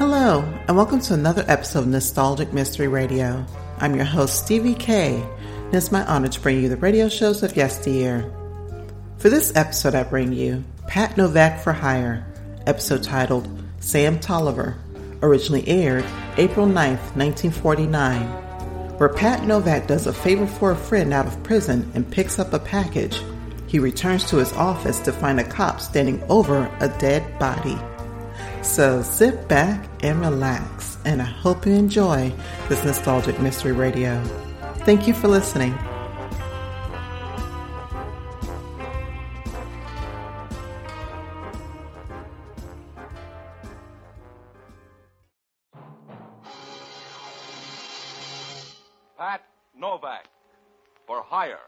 Hello, and welcome to another episode of Nostalgic Mystery Radio. I'm your host, Stevie K, and it's my honor to bring you the radio shows of yesteryear. For this episode, I bring you Pat Novak for Hire, episode titled Sam Tolliver, originally aired April 9th, 1949, where Pat Novak does a favor for a friend out of prison and picks up a package. He returns to his office to find a cop standing over a dead body. So sit back and relax, and I hope you enjoy this nostalgic mystery radio. Thank you for listening. Pat Novak for hire.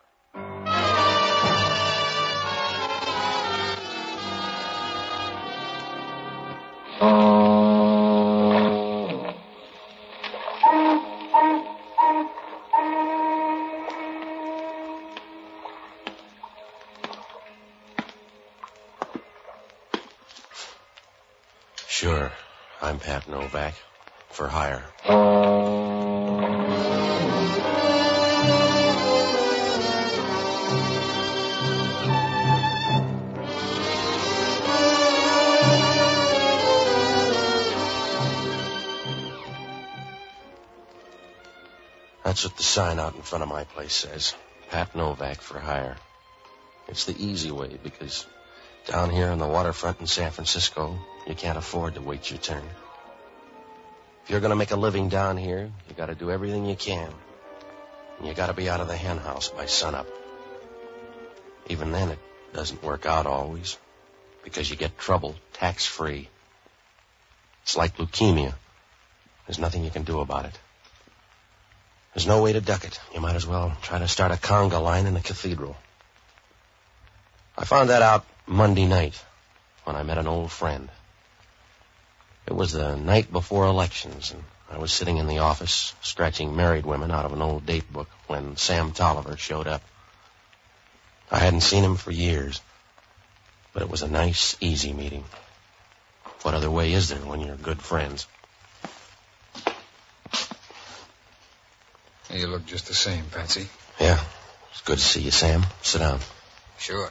Sign out in front of my place says. Pat Novak for hire. It's the easy way because down here on the waterfront in San Francisco, you can't afford to wait your turn. If you're going to make a living down here, you got to do everything you can. And you got to be out of the hen house by sunup. Even then, it doesn't work out always because you get trouble tax free. It's like leukemia. There's nothing you can do about it. There's no way to duck it. You might as well try to start a conga line in the cathedral. I found that out Monday night when I met an old friend. It was the night before elections, and I was sitting in the office scratching married women out of an old date book when Sam Tolliver showed up. I hadn't seen him for years, but it was a nice, easy meeting. What other way is there when you're good friends? You look just the same, Patsy. Yeah, it's good to see you, Sam. Sit down. Sure.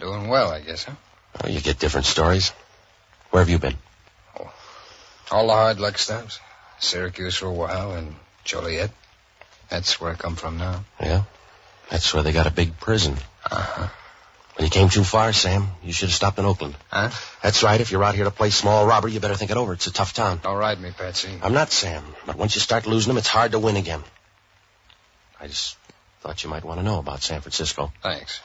Doing well, I guess, huh? Oh, you get different stories. Where have you been? All the hard luck stops. Syracuse for a while and Joliet. That's where I come from now. Yeah, that's where they got a big prison. Uh-huh. When you came too far, Sam, you should have stopped in Oakland. Huh? That's right. If you're out here to play small robbery, you better think it over. It's a tough town. Don't ride me, Patsy. I'm not Sam, but once you start losing them, it's hard to win again. I just thought you might want to know about San Francisco. Thanks.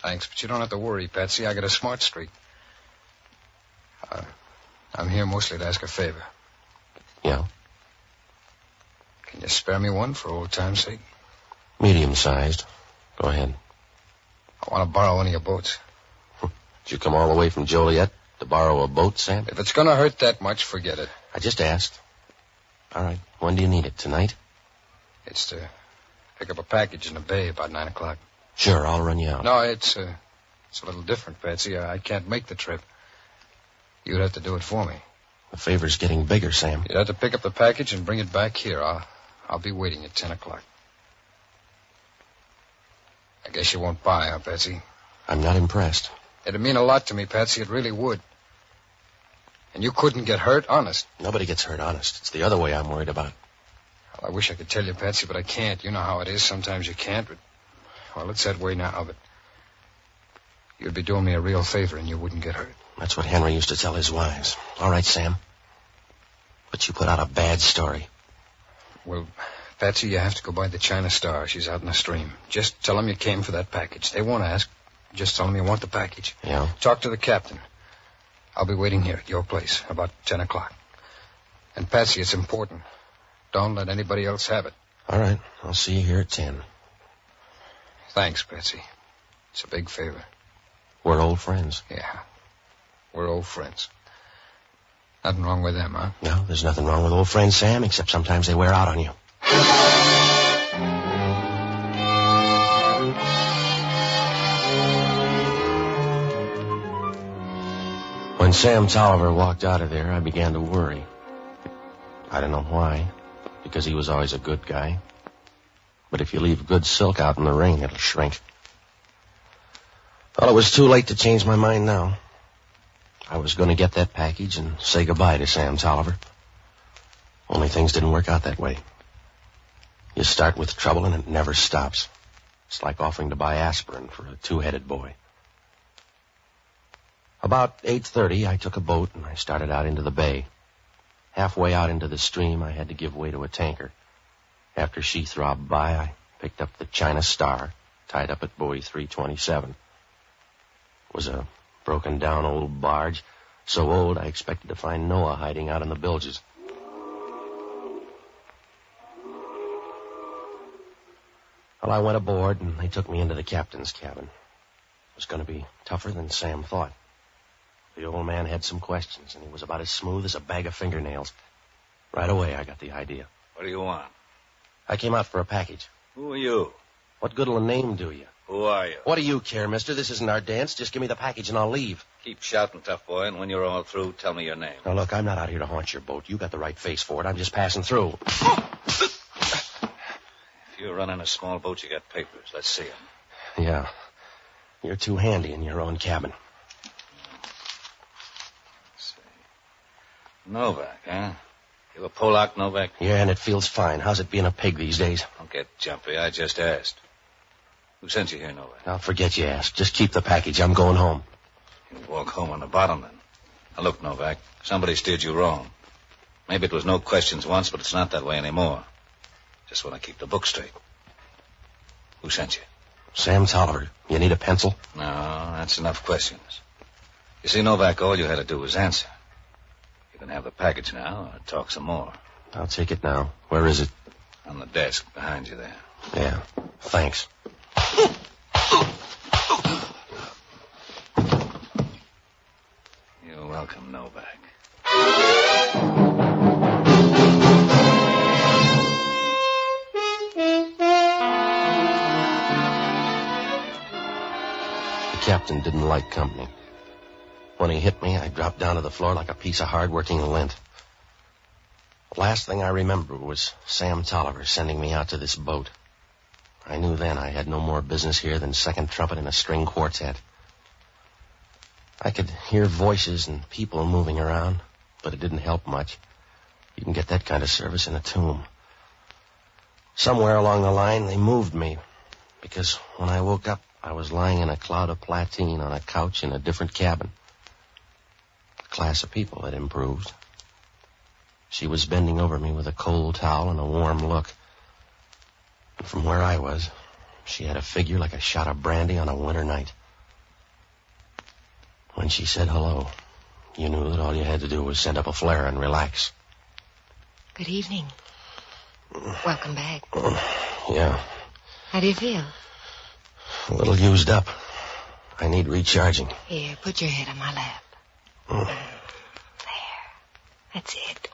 Thanks, but you don't have to worry, Patsy. I got a smart streak. Uh, I'm here mostly to ask a favor. Yeah, Can you spare me one for old time's sake? medium sized. Go ahead. I want to borrow one of your boats. Did you come all the way from Joliet to borrow a boat, Sam? If it's going to hurt that much, forget it. I just asked. All right. When do you need it? Tonight? It's to pick up a package in the bay about nine o'clock. Sure, I'll run you out. No, it's uh, it's a little different, Patsy. I, I can't make the trip. You'd have to do it for me. The favor's getting bigger, Sam. You'd have to pick up the package and bring it back here. I'll I'll be waiting at ten o'clock. I guess you won't buy, huh, Patsy? I'm not impressed. It'd mean a lot to me, Patsy. It really would. And you couldn't get hurt, honest. Nobody gets hurt, honest. It's the other way I'm worried about. Well, I wish I could tell you, Patsy, but I can't. You know how it is. Sometimes you can't, but well, it's that way now. But you'd be doing me a real favor, and you wouldn't get hurt. That's what Henry used to tell his wives. All right, Sam. But you put out a bad story. Well, Patsy, you have to go by the China Star. She's out in the stream. Just tell them you came for that package. They won't ask. Just tell them you want the package. Yeah? Talk to the captain. I'll be waiting here at your place about 10 o'clock. And Patsy, it's important. Don't let anybody else have it. All right. I'll see you here at 10. Thanks, Patsy. It's a big favor. We're old friends. Yeah. We're old friends. Nothing wrong with them, huh? No, there's nothing wrong with old friends, Sam, except sometimes they wear out on you. Sam Tolliver walked out of there, I began to worry. I don't know why, because he was always a good guy. But if you leave good silk out in the rain, it'll shrink. Well, it was too late to change my mind now. I was going to get that package and say goodbye to Sam Tolliver. Only things didn't work out that way. You start with trouble and it never stops. It's like offering to buy aspirin for a two-headed boy. About 8.30, I took a boat and I started out into the bay. Halfway out into the stream, I had to give way to a tanker. After she throbbed by, I picked up the China Star, tied up at buoy 327. It was a broken down old barge, so old I expected to find Noah hiding out in the bilges. Well, I went aboard and they took me into the captain's cabin. It was going to be tougher than Sam thought. The old man had some questions, and he was about as smooth as a bag of fingernails. Right away, I got the idea. What do you want? I came out for a package. Who are you? What good'll a name do you? Who are you? What do you care, mister? This isn't our dance. Just give me the package and I'll leave. Keep shouting, tough boy, and when you're all through, tell me your name. Now, look, I'm not out here to haunt your boat. You got the right face for it. I'm just passing through. You're running a small boat, you got papers. Let's see 'em. Yeah. You're too handy in your own cabin. Let's see. Novak, huh? You a Polak, Novak? Yeah, and it feels fine. How's it being a pig these days? Don't get jumpy. I just asked. Who sent you here, Novak? I'll forget you asked. Just keep the package. I'm going home. You walk home on the bottom, then. Now, look, Novak. Somebody steered you wrong. Maybe it was no questions once, but it's not that way anymore. Just want to keep the book straight. Who sent you? Sam Tolliver. You need a pencil? No, that's enough questions. You see, Novak, all you had to do was answer. You can have the package now or talk some more. I'll take it now. Where is it? On the desk behind you there. Yeah. Thanks. You're welcome, Novak. Captain didn't like company. When he hit me, I dropped down to the floor like a piece of hard-working lint. The last thing I remember was Sam Tolliver sending me out to this boat. I knew then I had no more business here than second trumpet in a string quartet. I could hear voices and people moving around, but it didn't help much. You can get that kind of service in a tomb. Somewhere along the line, they moved me, because when I woke up, I was lying in a cloud of platine on a couch in a different cabin. The class of people had improved. She was bending over me with a cold towel and a warm look. And from where I was, she had a figure like a shot of brandy on a winter night. When she said hello, you knew that all you had to do was send up a flare and relax. Good evening. Welcome back. Yeah, How do you feel? A little used up. I need recharging. Here, put your head on my lap. Mm. There. That's it.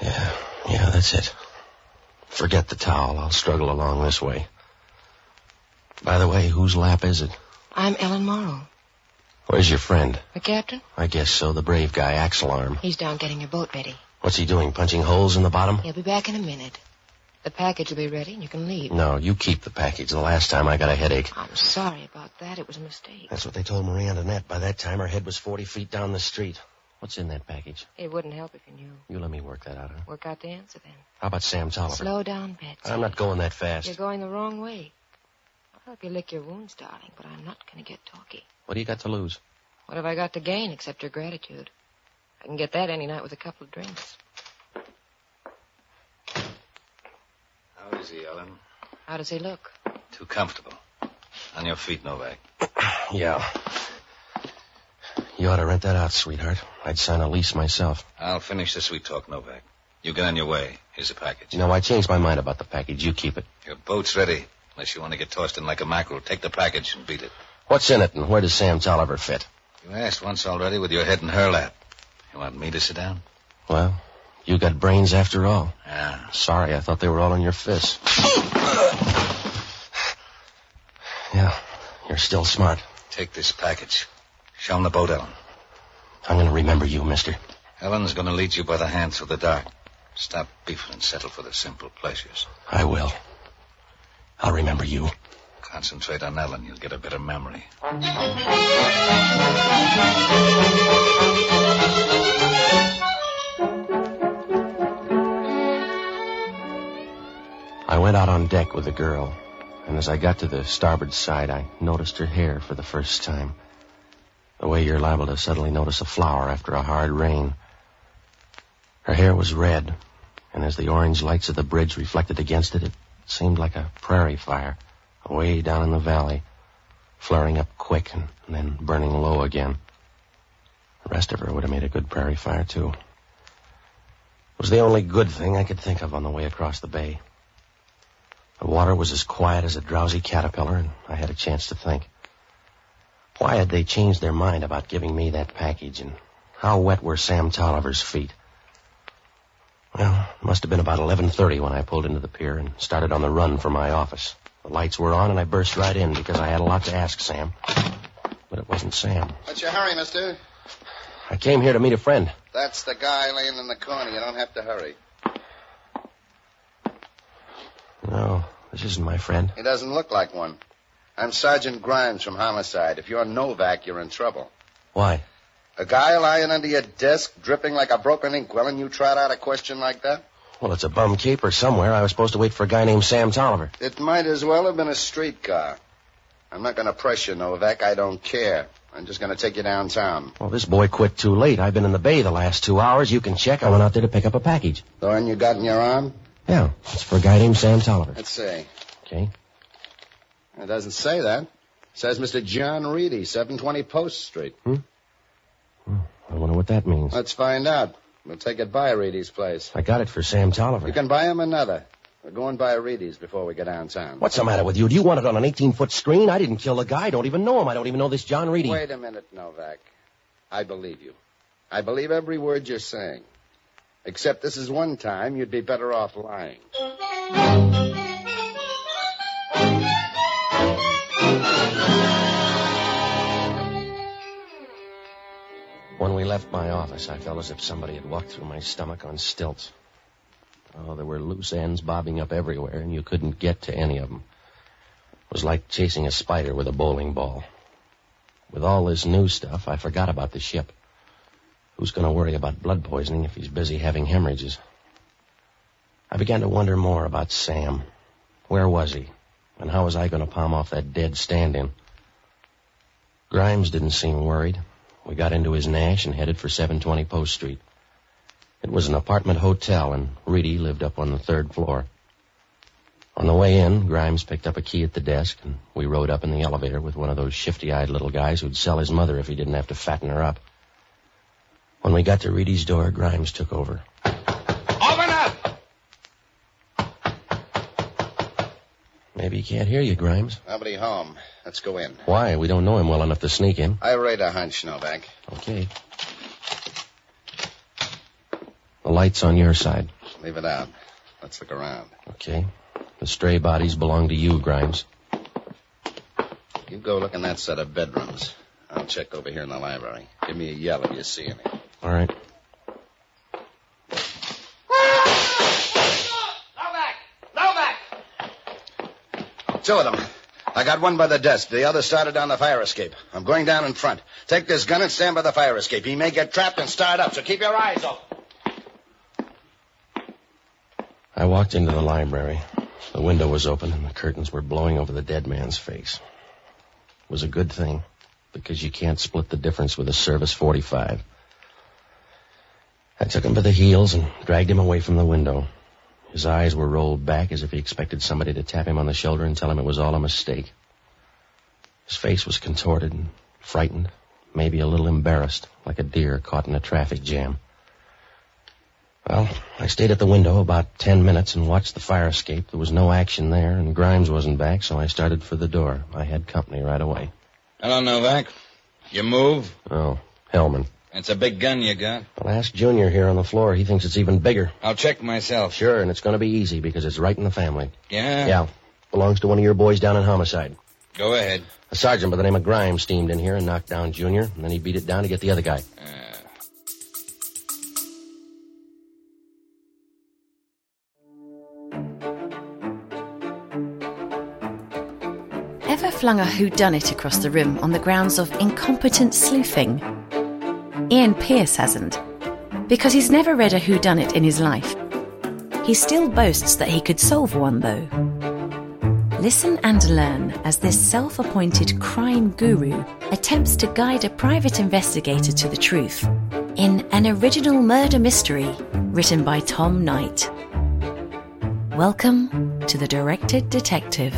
Yeah, yeah, that's it. Forget the towel. I'll struggle along this way. By the way, whose lap is it? I'm Ellen Morrow. Where's your friend? The captain? I guess so, the brave guy, Axel Arm. He's down getting your boat ready. What's he doing, punching holes in the bottom? He'll be back in a minute. The package will be ready and you can leave. No, you keep the package. The last time I got a headache. I'm sorry about that. It was a mistake. That's what they told Marie Antoinette. By that time, her head was 40 feet down the street. What's in that package? It wouldn't help if you knew. You let me work that out, huh? Work out the answer then. How about Sam Tolliver? Slow down, Betsy. I'm not going that fast. You're going the wrong way. I'll help you lick your wounds, darling, but I'm not going to get talky. What do you got to lose? What have I got to gain except your gratitude? I can get that any night with a couple of drinks. How is he, Ellen? How does he look? Too comfortable. On your feet, Novak. Yeah. You ought to rent that out, sweetheart. I'd sign a lease myself. I'll finish the sweet talk, Novak. You get on your way. Here's the package. You know, I changed my mind about the package. You keep it. Your boat's ready. Unless you want to get tossed in like a mackerel, take the package and beat it. What's in it, and where does Sam Tolliver fit? You asked once already with your head in her lap. You want me to sit down? Well, you got brains after all. Yeah. Sorry, I thought they were all in your fists. yeah, you're still smart. Take this package. Show him the boat, Ellen. I'm going to remember you, mister. Ellen's going to lead you by the hand through the dark. Stop beefing and settle for the simple pleasures. I will. I'll remember you. Concentrate on Ellen. You'll get a better memory. out on deck with the girl, and as I got to the starboard side, I noticed her hair for the first time. The way you're liable to suddenly notice a flower after a hard rain. Her hair was red, and as the orange lights of the bridge reflected against it, it seemed like a prairie fire, away down in the valley, flaring up quick and, and then burning low again. The rest of her would have made a good prairie fire, too. It was the only good thing I could think of on the way across the bay. The water was as quiet as a drowsy caterpillar, and I had a chance to think. Why had they changed their mind about giving me that package, and how wet were Sam Tolliver's feet? Well, it must have been about 11.30 when I pulled into the pier and started on the run for my office. The lights were on, and I burst right in because I had a lot to ask Sam. But it wasn't Sam. What's your hurry, mister? I came here to meet a friend. That's the guy laying in the corner. You don't have to hurry. No, this isn't my friend. He doesn't look like one. I'm Sergeant Grimes from Homicide. If you're Novak, you're in trouble. Why? A guy lying under your desk, dripping like a broken inkwell, and you trot out a question like that? Well, it's a bum caper somewhere. I was supposed to wait for a guy named Sam Tolliver. It might as well have been a streetcar. I'm not going to press you, Novak. I don't care. I'm just going to take you downtown. Well, this boy quit too late. I've been in the bay the last two hours. You can check. I went out there to pick up a package. The one you got in your arm? Yeah, it's for a guy named Sam Tolliver. Let's see. Okay. It doesn't say that. It says Mr. John Reedy, 720 Post Street. Hmm? I wonder what that means. Let's find out. We'll take it by Reedy's place. I got it for Sam Tolliver. You can buy him another. We're going by Reedy's before we get downtown. What's the matter with you? Do you want it on an 18-foot screen? I didn't kill the guy. I don't even know him. I don't even know this John Reedy. Wait a minute, Novak. I believe you. I believe every word you're saying. Except this is one time you'd be better off lying. When we left my office, I felt as if somebody had walked through my stomach on stilts. Oh, there were loose ends bobbing up everywhere, and you couldn't get to any of them. It was like chasing a spider with a bowling ball. With all this new stuff, I forgot about the ship. Who's going to worry about blood poisoning if he's busy having hemorrhages? I began to wonder more about Sam. Where was he? And how was I going to palm off that dead stand-in? Grimes didn't seem worried. We got into his Nash and headed for 720 Post Street. It was an apartment hotel, and Reedy lived up on the third floor. On the way in, Grimes picked up a key at the desk, and we rode up in the elevator with one of those shifty-eyed little guys who'd sell his mother if he didn't have to fatten her up. When we got to Reedy's door, Grimes took over. Open up! Maybe he can't hear you, Grimes. Nobody home. Let's go in. Why? We don't know him well enough to sneak in. I rate a hunch, Novak. Okay. The light's on your side. Leave it out. Let's look around. Okay. The stray bodies belong to you, Grimes. You go look in that set of bedrooms. I'll check over here in the library. Give me a yell if you see any. All right. Novak! Novak! Two of them. I got one by the desk. The other started down the fire escape. I'm going down in front. Take this gun and stand by the fire escape. He may get trapped and start up, so keep your eyes open. I walked into the library. The window was open and the curtains were blowing over the dead man's face. It was a good thing, because you can't split the difference with a service 45. I took him by the heels and dragged him away from the window. His eyes were rolled back as if he expected somebody to tap him on the shoulder and tell him it was all a mistake. His face was contorted and frightened, maybe a little embarrassed, like a deer caught in a traffic jam. Well, I stayed at the window about ten minutes and watched the fire escape. There was no action there, and Grimes wasn't back, so I started for the door. I had company right away. Hello, Novak. You move? Oh, Hellman. It's a big gun you got. Well, ask Junior here on the floor. He thinks it's even bigger. I'll check myself. Sure, and it's going to be easy because it's right in the family. Yeah? Yeah. Belongs to one of your boys down in homicide. Go ahead. A sergeant by the name of Grimes steamed in here and knocked down Junior, and then he beat it down to get the other guy. Uh. Ever flung a whodunit across the room on the grounds of incompetent sleuthing? Ian Pierce hasn't, because he's never read a whodunit in his life. He still boasts that he could solve one, though. Listen and learn as this self appointed crime guru attempts to guide a private investigator to the truth in an original murder mystery written by Tom Knight. Welcome to the Directed Detective.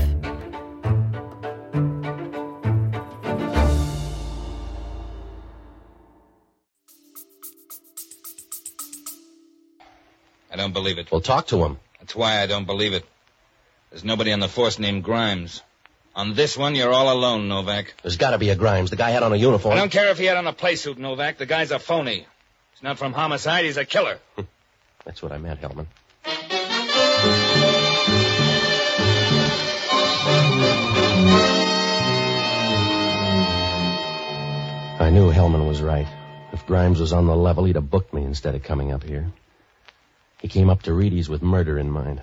Believe it. Well, talk to him. That's why I don't believe it. There's nobody on the force named Grimes. On this one, you're all alone, Novak. There's got to be a Grimes. The guy had on a uniform. I don't care if he had on a play suit, Novak. The guy's a phony. He's not from homicide. He's a killer. Hmm. That's what I meant, Hellman. I knew Hellman was right. If Grimes was on the level, he'd have booked me instead of coming up here. He came up to Reedy's with murder in mind.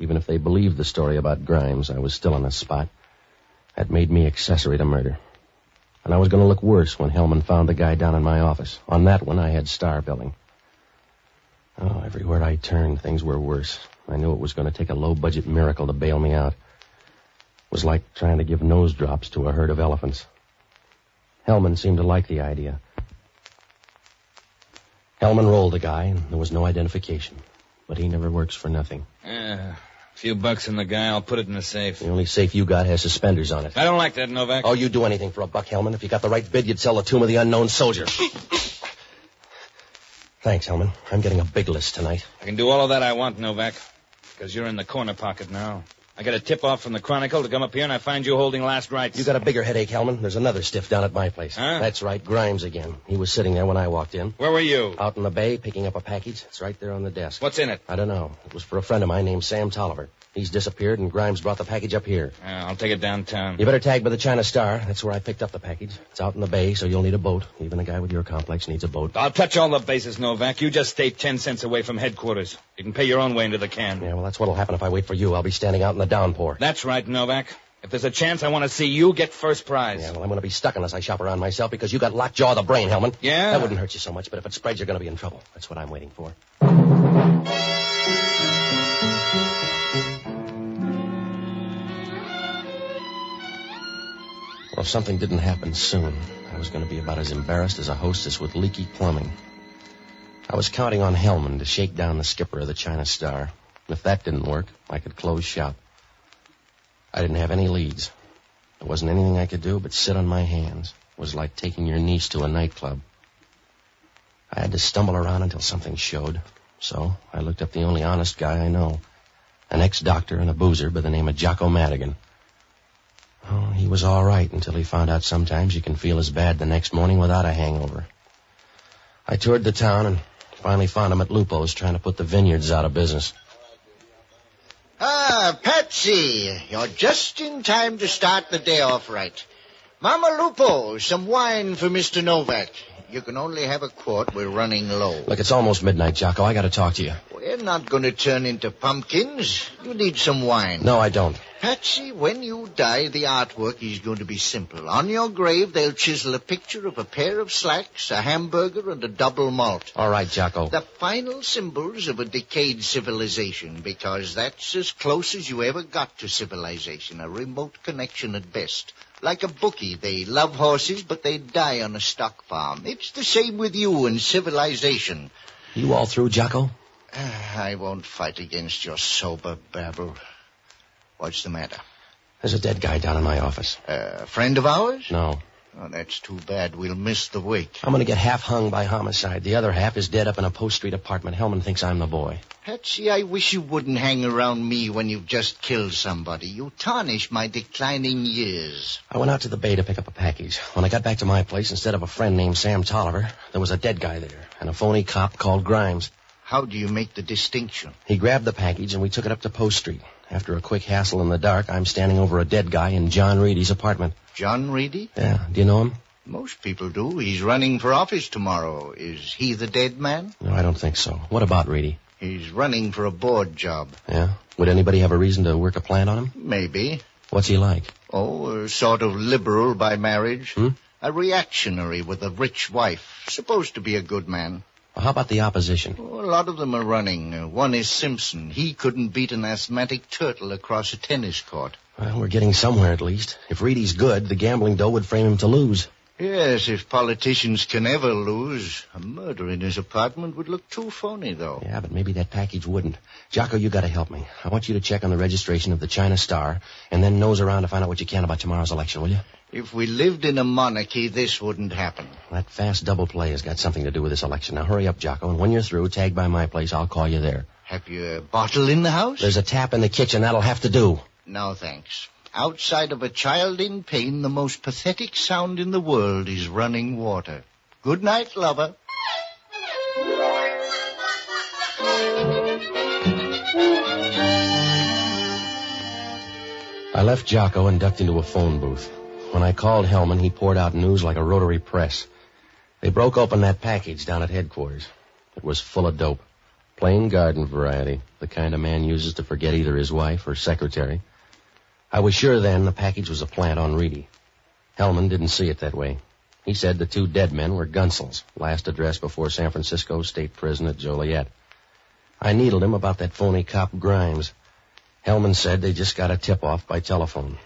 Even if they believed the story about Grimes, I was still on the spot. That made me accessory to murder. And I was going to look worse when Hellman found the guy down in my office. On that one, I had star billing. Oh, everywhere I turned, things were worse. I knew it was going to take a low-budget miracle to bail me out. It was like trying to give nose drops to a herd of elephants. Hellman seemed to like the idea. Hellman rolled the guy, and there was no identification. But he never works for nothing. Yeah, a few bucks in the guy. I'll put it in the safe. The only safe you got has suspenders on it. I don't like that, Novak. Oh, you'd do anything for a buck, Hellman. If you got the right bid, you'd sell the tomb of the unknown soldier. Thanks, Hellman. I'm getting a big list tonight. I can do all of that I want, Novak. Because you're in the corner pocket now. I got a tip off from the Chronicle to come up here, and I find you holding last rites. You got a bigger headache, Hellman. There's another stiff down at my place. Huh? That's right, Grimes again. He was sitting there when I walked in. Where were you? Out in the bay, picking up a package. It's right there on the desk. What's in it? I don't know. It was for a friend of mine named Sam Tolliver. He's disappeared, and Grimes brought the package up here. Yeah, I'll take it downtown. You better tag by the China Star. That's where I picked up the package. It's out in the bay, so you'll need a boat. Even a guy with your complex needs a boat. I'll touch all the bases, Novak. You just stay ten cents away from headquarters. You can pay your own way into the can. Yeah, well, that's what'll happen if I wait for you. I'll be standing out in the downpour. That's right, Novak. If there's a chance, I want to see you get first prize. Yeah, well, I'm going to be stuck unless I shop around myself because you got lockjaw of the brain, Hellman. Yeah? That wouldn't hurt you so much, but if it spreads, you're going to be in trouble. That's what I'm waiting for. Well, if something didn't happen soon, I was going to be about as embarrassed as a hostess with leaky plumbing. I was counting on Hellman to shake down the skipper of the China Star. If that didn't work, I could close shop. I didn't have any leads. There wasn't anything I could do but sit on my hands. It was like taking your niece to a nightclub. I had to stumble around until something showed. So I looked up the only honest guy I know. An ex-doctor and a boozer by the name of Jocko Madigan. Oh, he was all right until he found out sometimes you can feel as bad the next morning without a hangover. I toured the town and finally found him at Lupo's trying to put the vineyards out of business. Ah, Patsy, you're just in time to start the day off right. Mama Lupo, some wine for Mr. Novak. You can only have a quart. We're running low. Look, it's almost midnight, Jocko. I gotta talk to you. We're not going to turn into pumpkins. You need some wine. No, I don't. Patsy, when you die, the artwork is going to be simple. On your grave, they'll chisel a picture of a pair of slacks, a hamburger, and a double malt. All right, Jocko. The final symbols of a decayed civilization, because that's as close as you ever got to civilization, a remote connection at best. Like a bookie, they love horses, but they die on a stock farm. It's the same with you and civilization. You all through, Jocko? I won't fight against your sober babble. What's the matter? There's a dead guy down in my office. A friend of ours? No. Oh, that's too bad. We'll miss the wake. I'm gonna get half hung by homicide. The other half is dead up in a Post Street apartment. Hellman thinks I'm the boy. Patsy, I wish you wouldn't hang around me when you've just killed somebody. You tarnish my declining years. I went out to the bay to pick up a package. When I got back to my place, instead of a friend named Sam Tolliver, there was a dead guy there, and a phony cop called Grimes. How do you make the distinction? He grabbed the package, and we took it up to Post Street. After a quick hassle in the dark, I'm standing over a dead guy in John Reedy's apartment. John Reedy? Yeah, do you know him? Most people do. He's running for office tomorrow. Is he the dead man? No, I don't think so. What about Reedy? He's running for a board job. Yeah? Would anybody have a reason to work a plant on him? Maybe. What's he like? Oh, a sort of liberal by marriage. Hmm? A reactionary with a rich wife. Supposed to be a good man. Well, how about the opposition? Oh, a lot of them are running. Uh, one is Simpson. He couldn't beat an asthmatic turtle across a tennis court. Well, we're getting somewhere at least. If Reedy's good, the gambling dough would frame him to lose. Yes, if politicians can ever lose. A murder in his apartment would look too phony, though. Yeah, but maybe that package wouldn't. Jocko, you gotta help me. I want you to check on the registration of the China Star and then nose around to find out what you can about tomorrow's election, will you? If we lived in a monarchy, this wouldn't happen. That fast double play has got something to do with this election. Now hurry up, Jocko, and when you're through, tag by my place. I'll call you there. Have you a bottle in the house? There's a tap in the kitchen. That'll have to do. No, thanks. Outside of a child in pain, the most pathetic sound in the world is running water. Good night, lover. I left Jocko and ducked into a phone booth. When I called Hellman, he poured out news like a rotary press. They broke open that package down at headquarters. It was full of dope. Plain garden variety, the kind a man uses to forget either his wife or secretary. I was sure then the package was a plant on Reedy. Hellman didn't see it that way. He said the two dead men were Gunsels, last addressed before San Francisco State Prison at Joliet. I needled him about that phony cop Grimes. Hellman said they just got a tip-off by telephone.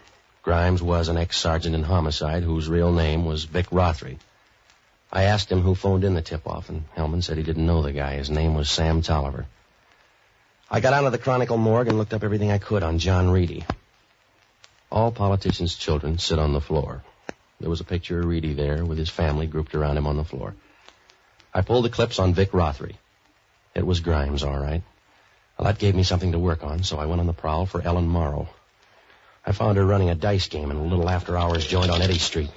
Grimes was an ex-sergeant in homicide whose real name was Vic Rothery. I asked him who phoned in the tip-off, and Hellman said he didn't know the guy. His name was Sam Tolliver. I got out of the Chronicle morgue and looked up everything I could on John Reedy. All politicians' children sit on the floor. There was a picture of Reedy there with his family grouped around him on the floor. I pulled the clips on Vic Rothery. It was Grimes, all right. Well, that gave me something to work on, so I went on the prowl for Ellen Morrow. I found her running a dice game in a little after-hours joint on Eddy Street.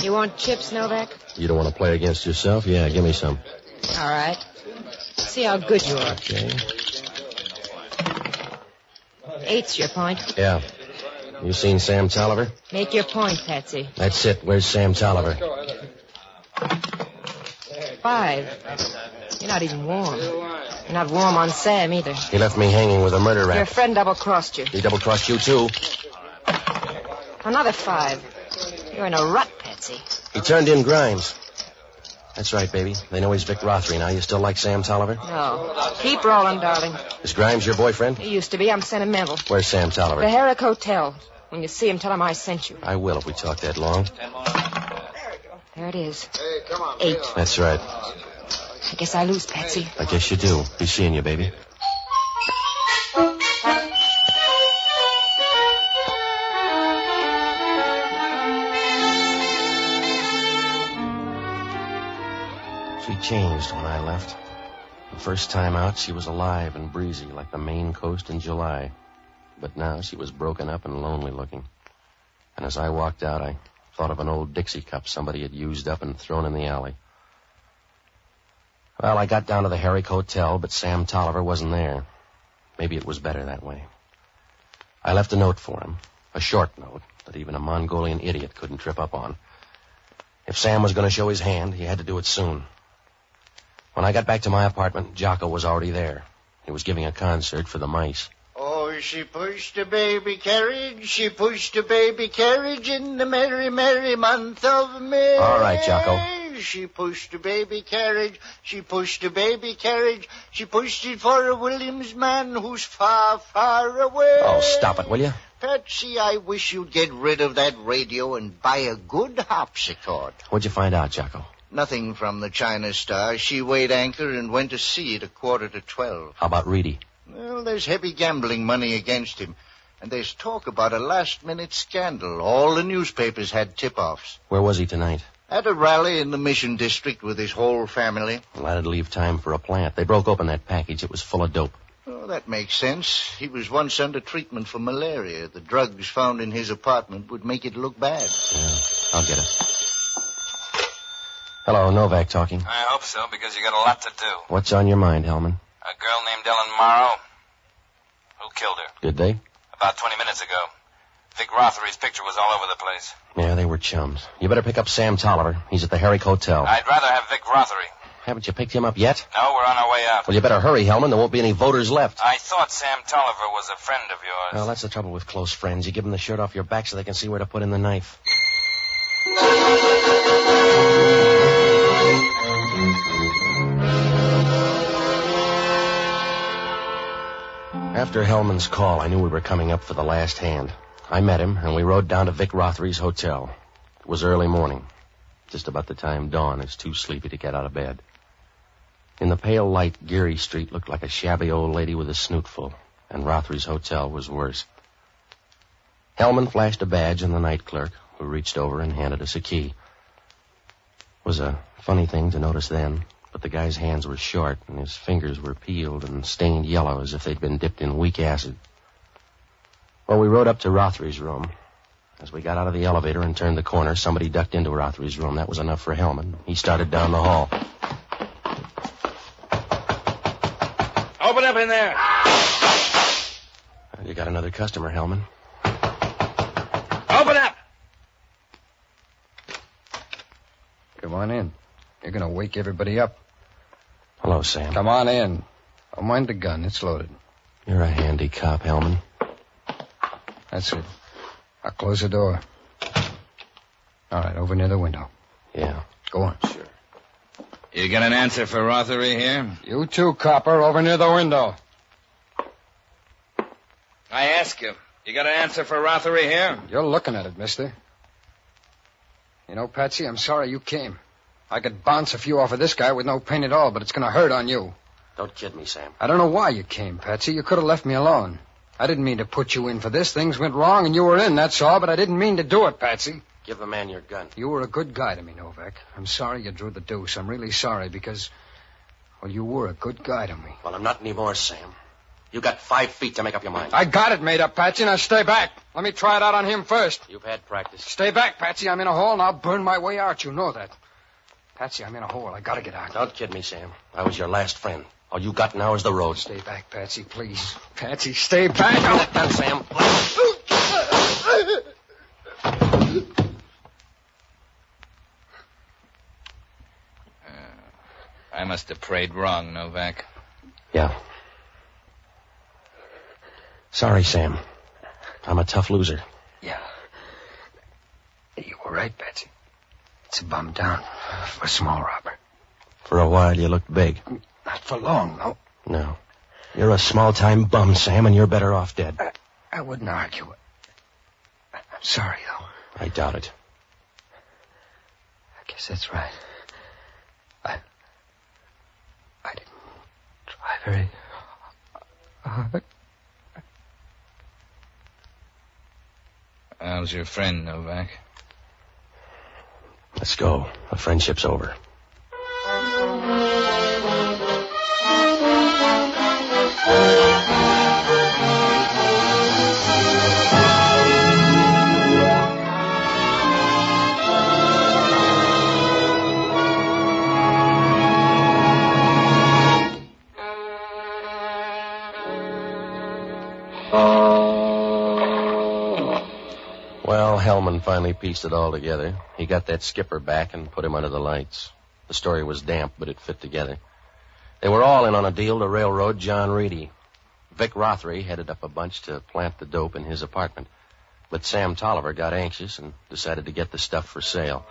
You want chips, Novak? You don't want to play against yourself? Yeah, give me some. All right. See how good you are. Okay. Eight's your point. Yeah. You seen Sam Tolliver? Make your point, Patsy. That's it. Where's Sam Tolliver? Five. You're not even warm. You're not warm on Sam either. He left me hanging with a murder rap. Your friend double-crossed you. He double-crossed you, too. Another five. You're in a rut, Patsy. He turned in Grimes. That's right, baby. They know he's Vic Rothery now. You still like Sam Tolliver? No. Keep rolling, darling. Is Grimes your boyfriend? He used to be. I'm sentimental. Where's Sam Tolliver? The Tolliver? Herrick Hotel. When you see him, tell him I sent you. I will if we talk that long. There it is. Eight. That's right. I guess I lose, Patsy. I guess you do. Be seeing you, baby. She changed when I left. The first time out, she was alive and breezy like the Maine coast in July. But now she was broken up and lonely looking. And as I walked out, I thought of an old Dixie cup somebody had used up and thrown in the alley. Well, I got down to the Herrick Hotel, but Sam Tolliver wasn't there. Maybe it was better that way. I left a note for him, a short note that even a Mongolian idiot couldn't trip up on. If Sam was going to show his hand, he had to do it soon. When I got back to my apartment, Jocko was already there. He was giving a concert for the mice. Oh, she pushed a baby carriage, she pushed a baby carriage in the merry, merry month of May. All right, Jocko. She pushed a baby carriage, she pushed a baby carriage, she pushed it for a Williams man who's far, far away. Oh, stop it, will you? Patsy, I wish you'd get rid of that radio and buy a good harpsichord. What'd you find out, Jocko? Nothing from the China Star. She weighed anchor and went to sea at a quarter to twelve. How about Reedy? Well, there's heavy gambling money against him. And there's talk about a last minute scandal. All the newspapers had tip offs. Where was he tonight? At a rally in the Mission District with his whole family. Well, that'd leave time for a plant. They broke open that package. It was full of dope. Oh, that makes sense. He was once under treatment for malaria. The drugs found in his apartment would make it look bad. Yeah, I'll get it. Hello, Novak talking. I hope so, because you got a lot to do. What's on your mind, Hellman? A girl named Ellen Morrow. Who killed her? Did they? About 20 minutes ago. Vic Rothery's picture was all over the place. Yeah, they were chums. You better pick up Sam Tolliver. He's at the Herrick Hotel. I'd rather have Vic Rothery. Haven't you picked him up yet? No, we're on our way out. Well, you better hurry, Hellman. There won't be any voters left. I thought Sam Tolliver was a friend of yours. Well, that's the trouble with close friends. You give them the shirt off your back so they can see where to put in the knife. After Hellman's call, I knew we were coming up for the last hand. I met him, and we rode down to Vic Rothery's hotel. It was early morning, just about the time Dawn is too sleepy to get out of bed. In the pale light, Geary Street looked like a shabby old lady with a snootful, and Rothery's hotel was worse. Hellman flashed a badge on the night clerk, who reached over and handed us a key. It was a funny thing to notice then, but the guy's hands were short, and his fingers were peeled and stained yellow as if they'd been dipped in weak acid. Well, we rode up to Rothery's room. As we got out of the elevator and turned the corner, somebody ducked into Rothery's room. That was enough for Hellman. He started down the hall. Open up in there. You got another customer, Hellman. Open up. Come on in. You're going to wake everybody up. Hello, Sam. Come on in. Don't mind the gun. It's loaded. You're a handy cop, Hellman. That's it. I'll close the door. All right, over near the window. Yeah. Go on. Sure. You got an answer for Rothery here? You too, copper, over near the window. I ask you, you got an answer for Rothery here? You're looking at it, mister. You know, Patsy, I'm sorry you came. I could bounce a few off of this guy with no pain at all, but it's going to hurt on you. Don't kid me, Sam. I don't know why you came, Patsy. You could have left me alone. I didn't mean to put you in for this. Things went wrong and you were in, that's all, but I didn't mean to do it, Patsy. Give the man your gun. You were a good guy to me, Novak. I'm sorry you drew the deuce. I'm really sorry because, well, you were a good guy to me. Well, I'm not anymore, Sam. You got five feet to make up your mind. I got it made up, Patsy. Now stay back. Let me try it out on him first. You've had practice. Stay back, Patsy. I'm in a hole and I'll burn my way out. You know that. Patsy, I'm in a hole. I gotta get out. Don't kid me, Sam. I was your last friend. All you got now is the road. Stay back, Patsy, please. Patsy, stay back. Give that gun, Sam. Uh, I must have prayed wrong, Novak. Yeah. Sorry, Sam. I'm a tough loser. Yeah. You were right, Patsy. It's a bum down for a small robber. For a while, you looked big. Not for long, though. No. You're a small-time bum, Sam, and you're better off dead. I, I wouldn't argue. I'm sorry, though. I doubt it. I guess that's right. I. I didn't try very hard. How's your friend, Novak? Let's go. The friendship's over. Well, Hellman finally pieced it all together. He got that skipper back and put him under the lights. The story was damp, but it fit together. They were all in on a deal to railroad John Reedy. Vic Rothery headed up a bunch to plant the dope in his apartment. But Sam Tolliver got anxious and decided to get the stuff for sale.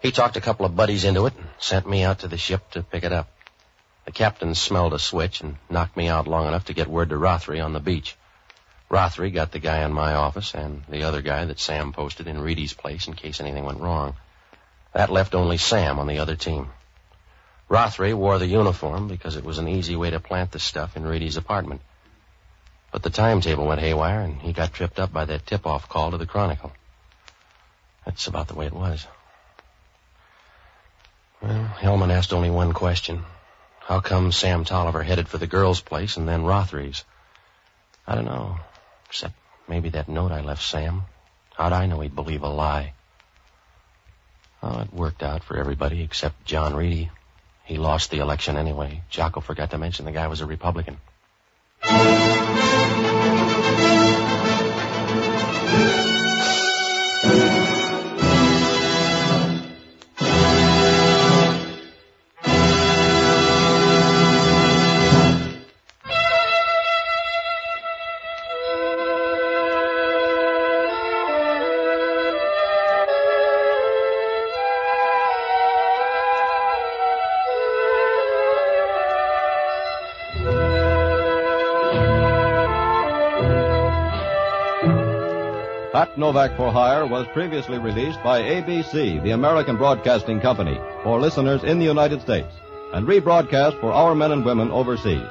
He talked a couple of buddies into it and sent me out to the ship to pick it up. The captain smelled a switch and knocked me out long enough to get word to Rothery on the beach. Rothery got the guy in my office and the other guy that Sam posted in Reedy's place in case anything went wrong. That left only Sam on the other team. Rothery wore the uniform because it was an easy way to plant the stuff in Reedy's apartment. But the timetable went haywire and he got tripped up by that tip-off call to the Chronicle. That's about the way it was. Well, Hellman asked only one question. How come Sam Tolliver headed for the girl's place and then Rothery's? I don't know. Except maybe that note I left Sam. How'd I know he'd believe a lie? Oh, it worked out for everybody except John Reedy. He lost the election anyway. Jocko forgot to mention the guy was a Republican. Novak for Hire was previously released by ABC, the American Broadcasting Company, for listeners in the United States, and rebroadcast for our men and women overseas.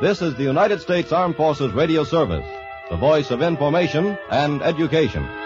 This is the United States Armed Forces Radio Service, the voice of information and education.